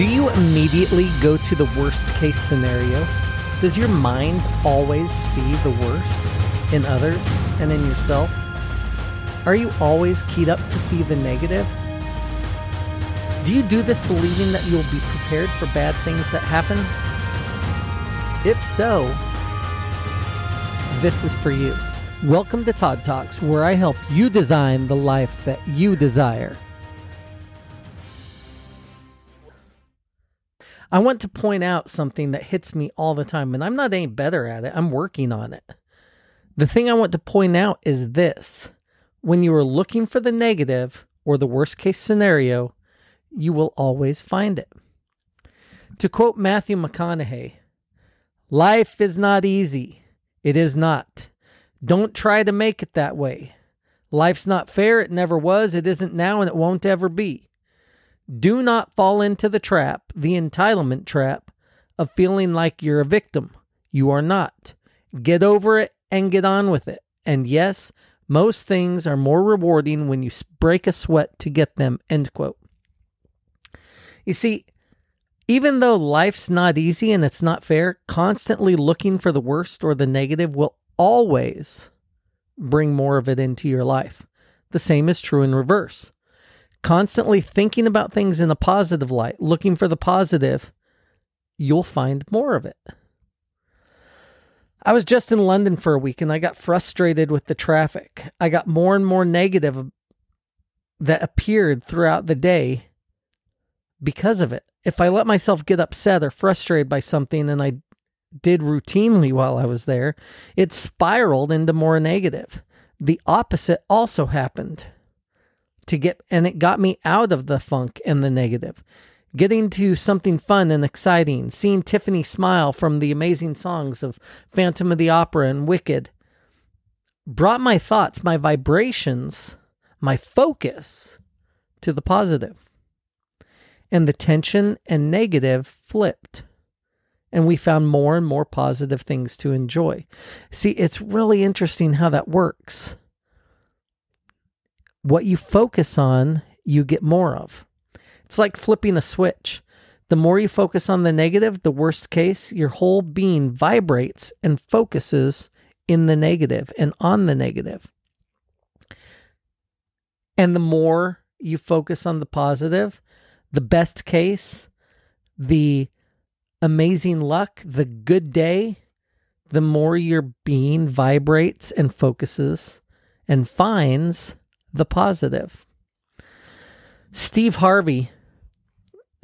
Do you immediately go to the worst case scenario? Does your mind always see the worst in others and in yourself? Are you always keyed up to see the negative? Do you do this believing that you'll be prepared for bad things that happen? If so, this is for you. Welcome to Todd Talks, where I help you design the life that you desire. I want to point out something that hits me all the time, and I'm not any better at it. I'm working on it. The thing I want to point out is this when you are looking for the negative or the worst case scenario, you will always find it. To quote Matthew McConaughey, life is not easy. It is not. Don't try to make it that way. Life's not fair. It never was. It isn't now, and it won't ever be. Do not fall into the trap, the entitlement trap, of feeling like you're a victim. You are not. Get over it and get on with it. And yes, most things are more rewarding when you break a sweat to get them. End quote. You see, even though life's not easy and it's not fair, constantly looking for the worst or the negative will always bring more of it into your life. The same is true in reverse constantly thinking about things in a positive light, looking for the positive, you'll find more of it. I was just in London for a week and I got frustrated with the traffic. I got more and more negative that appeared throughout the day because of it. If I let myself get upset or frustrated by something and I did routinely while I was there, it spiraled into more negative. The opposite also happened to get, and it got me out of the funk and the negative. Getting to something fun and exciting, seeing Tiffany smile from the amazing songs of Phantom of the Opera and Wicked, brought my thoughts, my vibrations, my focus to the positive. And the tension and negative flipped. And we found more and more positive things to enjoy. See, it's really interesting how that works what you focus on, you get more of. It's like flipping a switch. The more you focus on the negative, the worst case, your whole being vibrates and focuses in the negative and on the negative. And the more you focus on the positive, the best case, the amazing luck, the good day, the more your being vibrates and focuses and finds the positive. Steve Harvey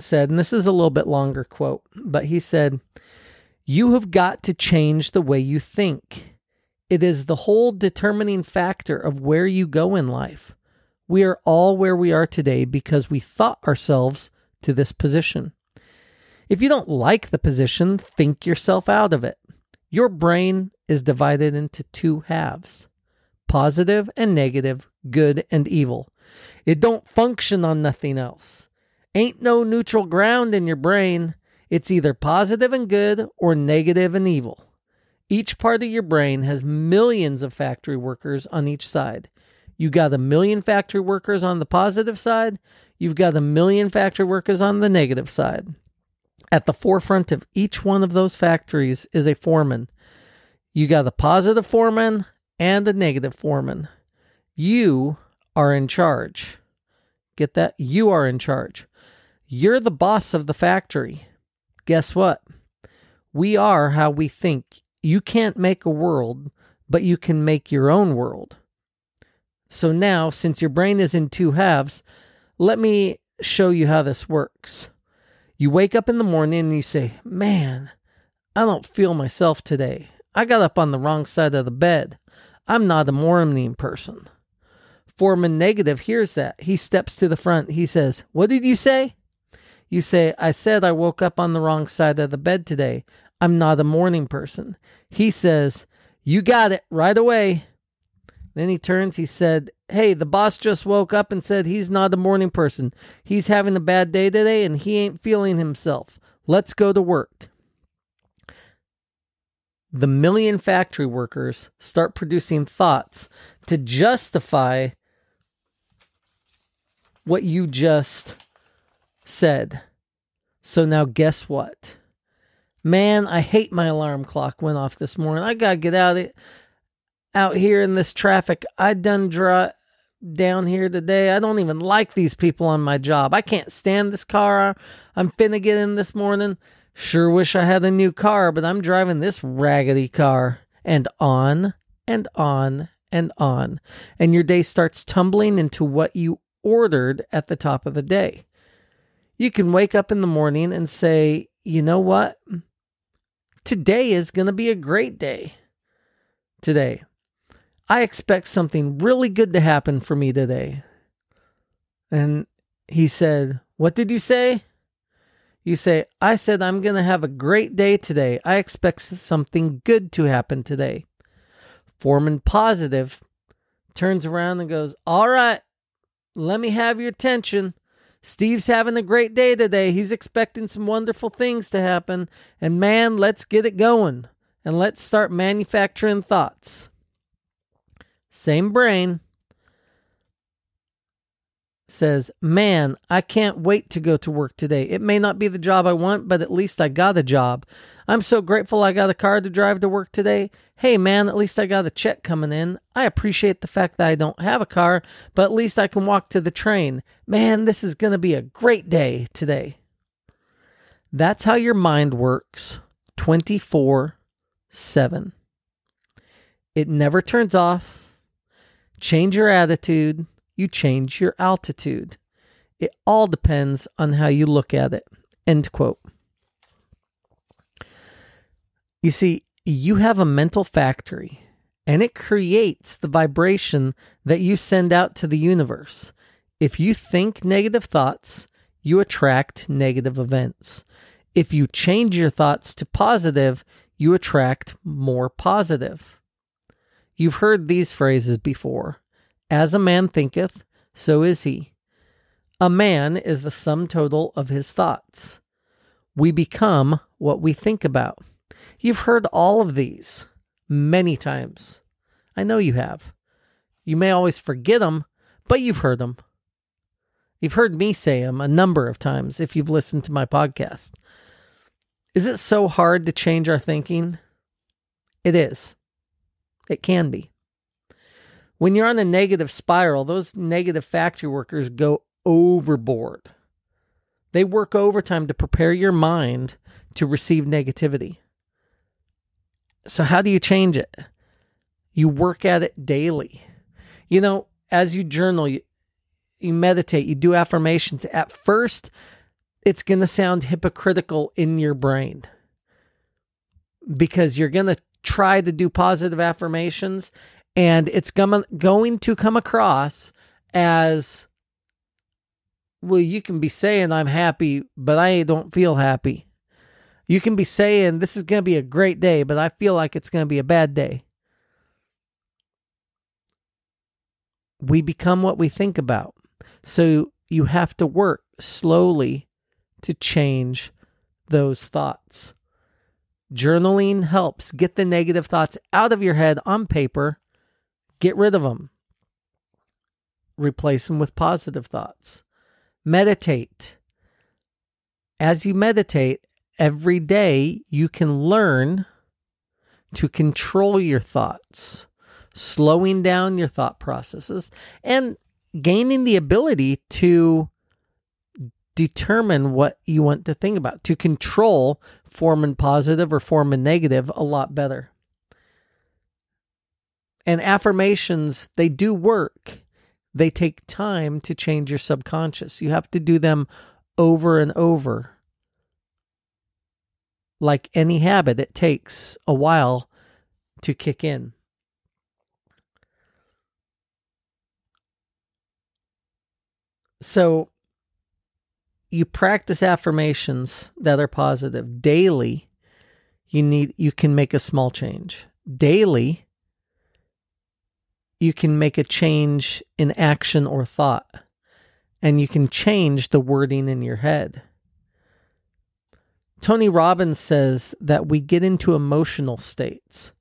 said, and this is a little bit longer quote, but he said, You have got to change the way you think. It is the whole determining factor of where you go in life. We are all where we are today because we thought ourselves to this position. If you don't like the position, think yourself out of it. Your brain is divided into two halves positive and negative, good and evil. It don't function on nothing else. Ain't no neutral ground in your brain. It's either positive and good or negative and evil. Each part of your brain has millions of factory workers on each side. You got a million factory workers on the positive side, you've got a million factory workers on the negative side. At the forefront of each one of those factories is a foreman. You got a positive foreman, and a negative foreman. You are in charge. Get that? You are in charge. You're the boss of the factory. Guess what? We are how we think. You can't make a world, but you can make your own world. So now, since your brain is in two halves, let me show you how this works. You wake up in the morning and you say, Man, I don't feel myself today. I got up on the wrong side of the bed. I'm not a morning person. Foreman negative hears that. He steps to the front. He says, What did you say? You say, I said I woke up on the wrong side of the bed today. I'm not a morning person. He says, You got it right away. Then he turns, he said, Hey, the boss just woke up and said he's not a morning person. He's having a bad day today and he ain't feeling himself. Let's go to work the million factory workers start producing thoughts to justify what you just said. So now guess what? Man, I hate my alarm clock went off this morning. I gotta get out of, out here in this traffic. I done draw down here today. I don't even like these people on my job. I can't stand this car I'm finna get in this morning. Sure wish I had a new car, but I'm driving this raggedy car. And on and on and on. And your day starts tumbling into what you ordered at the top of the day. You can wake up in the morning and say, you know what? Today is going to be a great day. Today. I expect something really good to happen for me today. And he said, What did you say? You say, I said I'm going to have a great day today. I expect something good to happen today. Foreman positive turns around and goes, All right, let me have your attention. Steve's having a great day today. He's expecting some wonderful things to happen. And man, let's get it going and let's start manufacturing thoughts. Same brain says, Man, I can't wait to go to work today. It may not be the job I want, but at least I got a job. I'm so grateful I got a car to drive to work today. Hey, man, at least I got a check coming in. I appreciate the fact that I don't have a car, but at least I can walk to the train. Man, this is going to be a great day today. That's how your mind works 24 7. It never turns off. Change your attitude, you change your altitude. It all depends on how you look at it. End quote. You see, you have a mental factory and it creates the vibration that you send out to the universe. If you think negative thoughts, you attract negative events. If you change your thoughts to positive, you attract more positive. You've heard these phrases before As a man thinketh, so is he. A man is the sum total of his thoughts. We become what we think about. You've heard all of these many times. I know you have. You may always forget them, but you've heard them. You've heard me say them a number of times if you've listened to my podcast. Is it so hard to change our thinking? It is. It can be. When you're on a negative spiral, those negative factory workers go overboard. They work overtime to prepare your mind to receive negativity. So, how do you change it? You work at it daily. You know, as you journal, you, you meditate, you do affirmations. At first, it's going to sound hypocritical in your brain because you're going to try to do positive affirmations and it's going going to come across as well you can be saying i'm happy but i don't feel happy you can be saying this is going to be a great day, but I feel like it's going to be a bad day. We become what we think about. So you have to work slowly to change those thoughts. Journaling helps get the negative thoughts out of your head on paper, get rid of them, replace them with positive thoughts. Meditate. As you meditate, every day you can learn to control your thoughts, slowing down your thought processes, and gaining the ability to determine what you want to think about, to control Foreman positive or Foreman negative a lot better. And affirmations, they do work. They take time to change your subconscious. You have to do them over and over like any habit, it takes a while to kick in. So you practice affirmations that are positive daily. You need you can make a small change. Daily you can make a change in action or thought and you can change the wording in your head. Tony Robbins says that we get into emotional states.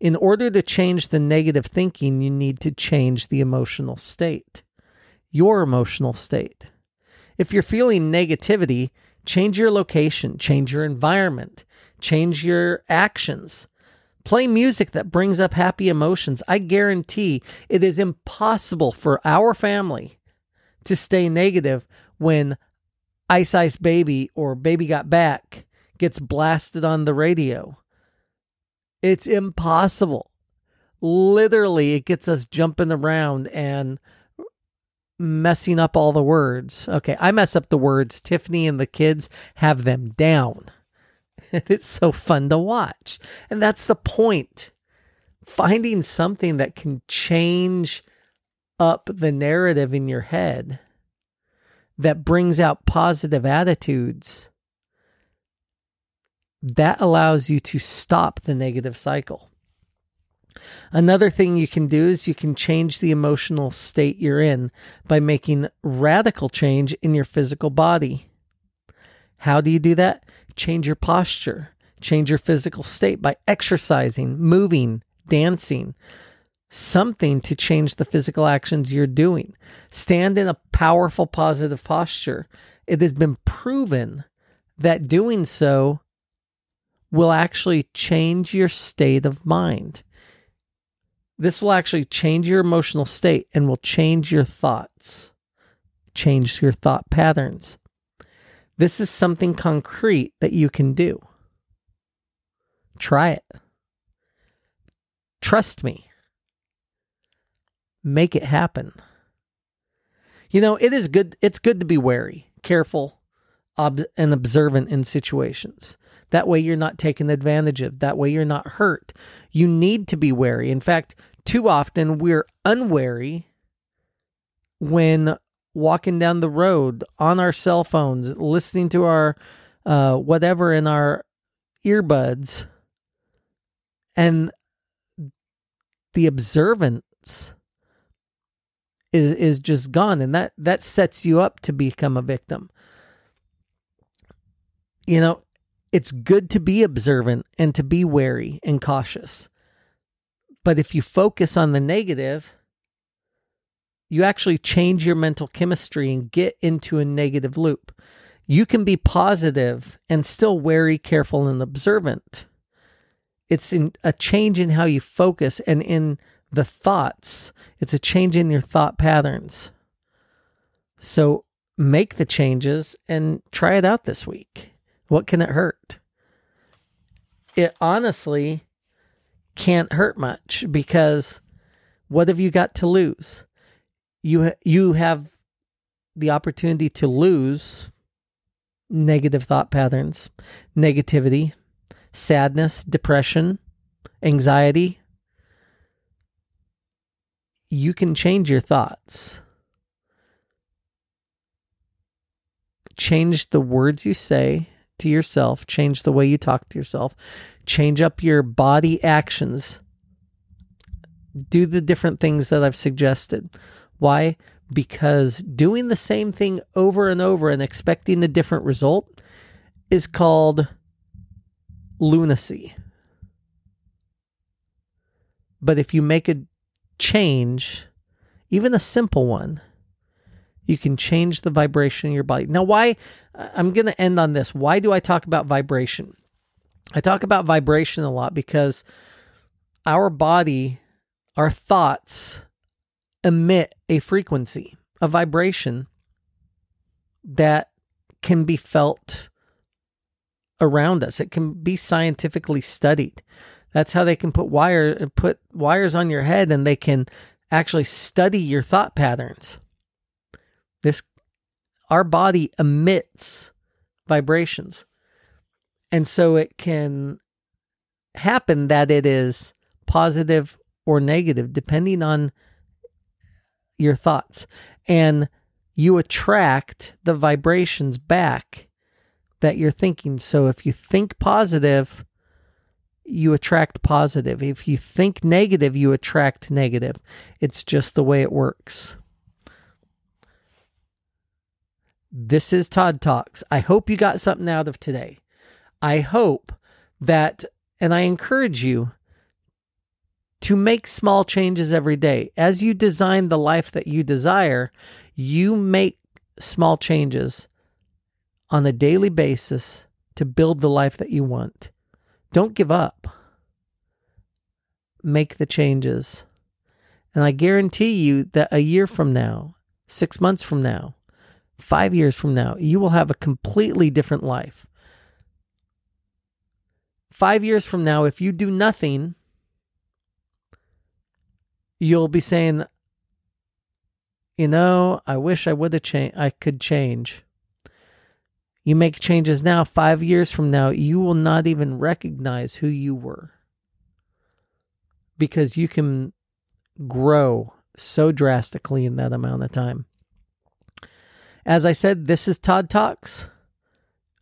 In order to change the negative thinking, you need to change the emotional state, your emotional state. If you're feeling negativity, Change your location, change your environment, change your actions. Play music that brings up happy emotions. I guarantee it is impossible for our family to stay negative when Ice Ice Baby or Baby Got Back gets blasted on the radio. It's impossible. Literally, it gets us jumping around and messing up all the words. Okay, I mess up the words. Tiffany and the kids have them down. it's so fun to watch. And that's the point. Finding something that can change up the narrative in your head that brings out positive attitudes that allows you to stop the negative cycle. Another thing you can do is you can change the emotional state you're in by making radical change in your physical body. How do you do that? Change your posture, change your physical state by exercising, moving, dancing, something to change the physical actions you're doing. Stand in a powerful positive posture. It has been proven that doing so will actually change your state of mind. This will actually change your emotional state and will change your thoughts, change your thought patterns. This is something concrete that you can do. Try it. Trust me. Make it happen. You know, it is good it's good to be wary, careful, ob- and observant in situations. That way you're not taken advantage of. That way you're not hurt. You need to be wary. In fact, too often we're unwary when walking down the road on our cell phones, listening to our uh, whatever in our earbuds, and the observance is is just gone, and that that sets you up to become a victim. You know, it's good to be observant and to be wary and cautious. But if you focus on the negative, you actually change your mental chemistry and get into a negative loop. You can be positive and still wary, careful, and observant. It's in a change in how you focus and in the thoughts. It's a change in your thought patterns. So make the changes and try it out this week. What can it hurt? It honestly can't hurt much because what have you got to lose? You you have the opportunity to lose negative thought patterns, negativity, sadness, depression, anxiety. You can change your thoughts. Change the words you say to yourself, change the way you talk to yourself, change up your body actions. Do the different things that I've suggested. Why? Because doing the same thing over and over and expecting a different result is called lunacy. But if you make a change, even a simple one, you can change the vibration in your body. Now, why? I'm going to end on this. Why do I talk about vibration? I talk about vibration a lot because our body, our thoughts emit a frequency, a vibration that can be felt around us. It can be scientifically studied. That's how they can put wire put wires on your head and they can actually study your thought patterns. This our body emits vibrations. And so it can happen that it is positive or negative depending on your thoughts. And you attract the vibrations back that you're thinking. So if you think positive, you attract positive. If you think negative, you attract negative. It's just the way it works. This is Todd Talks. I hope you got something out of today. I hope that, and I encourage you to make small changes every day. As you design the life that you desire, you make small changes on a daily basis to build the life that you want. Don't give up. Make the changes. And I guarantee you that a year from now, six months from now, five years from now, you will have a completely different life. Five years from now, if you do nothing, you'll be saying, you know, I wish I would have changed. I could change. You make changes now, five years from now, you will not even recognize who you were because you can grow so drastically in that amount of time. As I said, this is Todd Talks.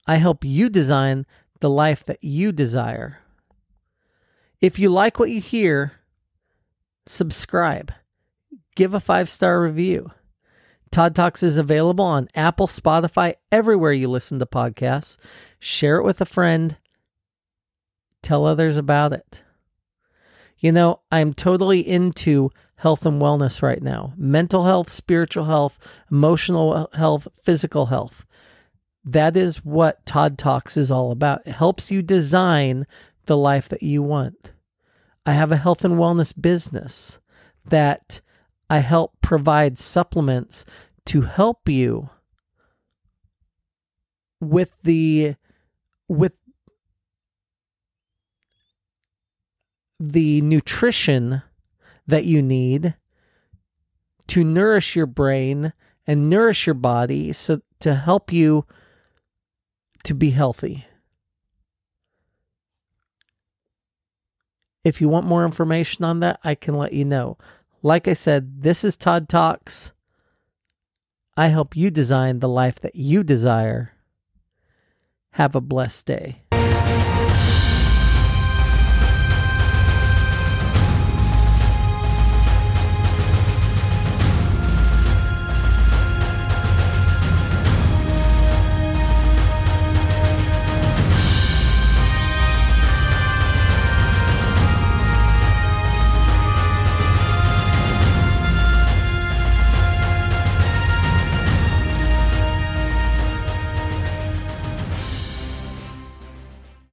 I help you design the life that you desire. If you like what you hear, subscribe, give a five star review. Todd Talks is available on Apple, Spotify, everywhere you listen to podcasts. Share it with a friend. Tell others about it. You know, I'm totally into health and wellness right now mental health, spiritual health, emotional health, physical health. That is what Todd Talks is all about. It helps you design the life that you want. I have a health and wellness business that I help provide supplements to help you with the with the nutrition that you need to nourish your brain and nourish your body so to help you to be healthy. If you want more information on that, I can let you know. Like I said, this is Todd Talks. I help you design the life that you desire. Have a blessed day.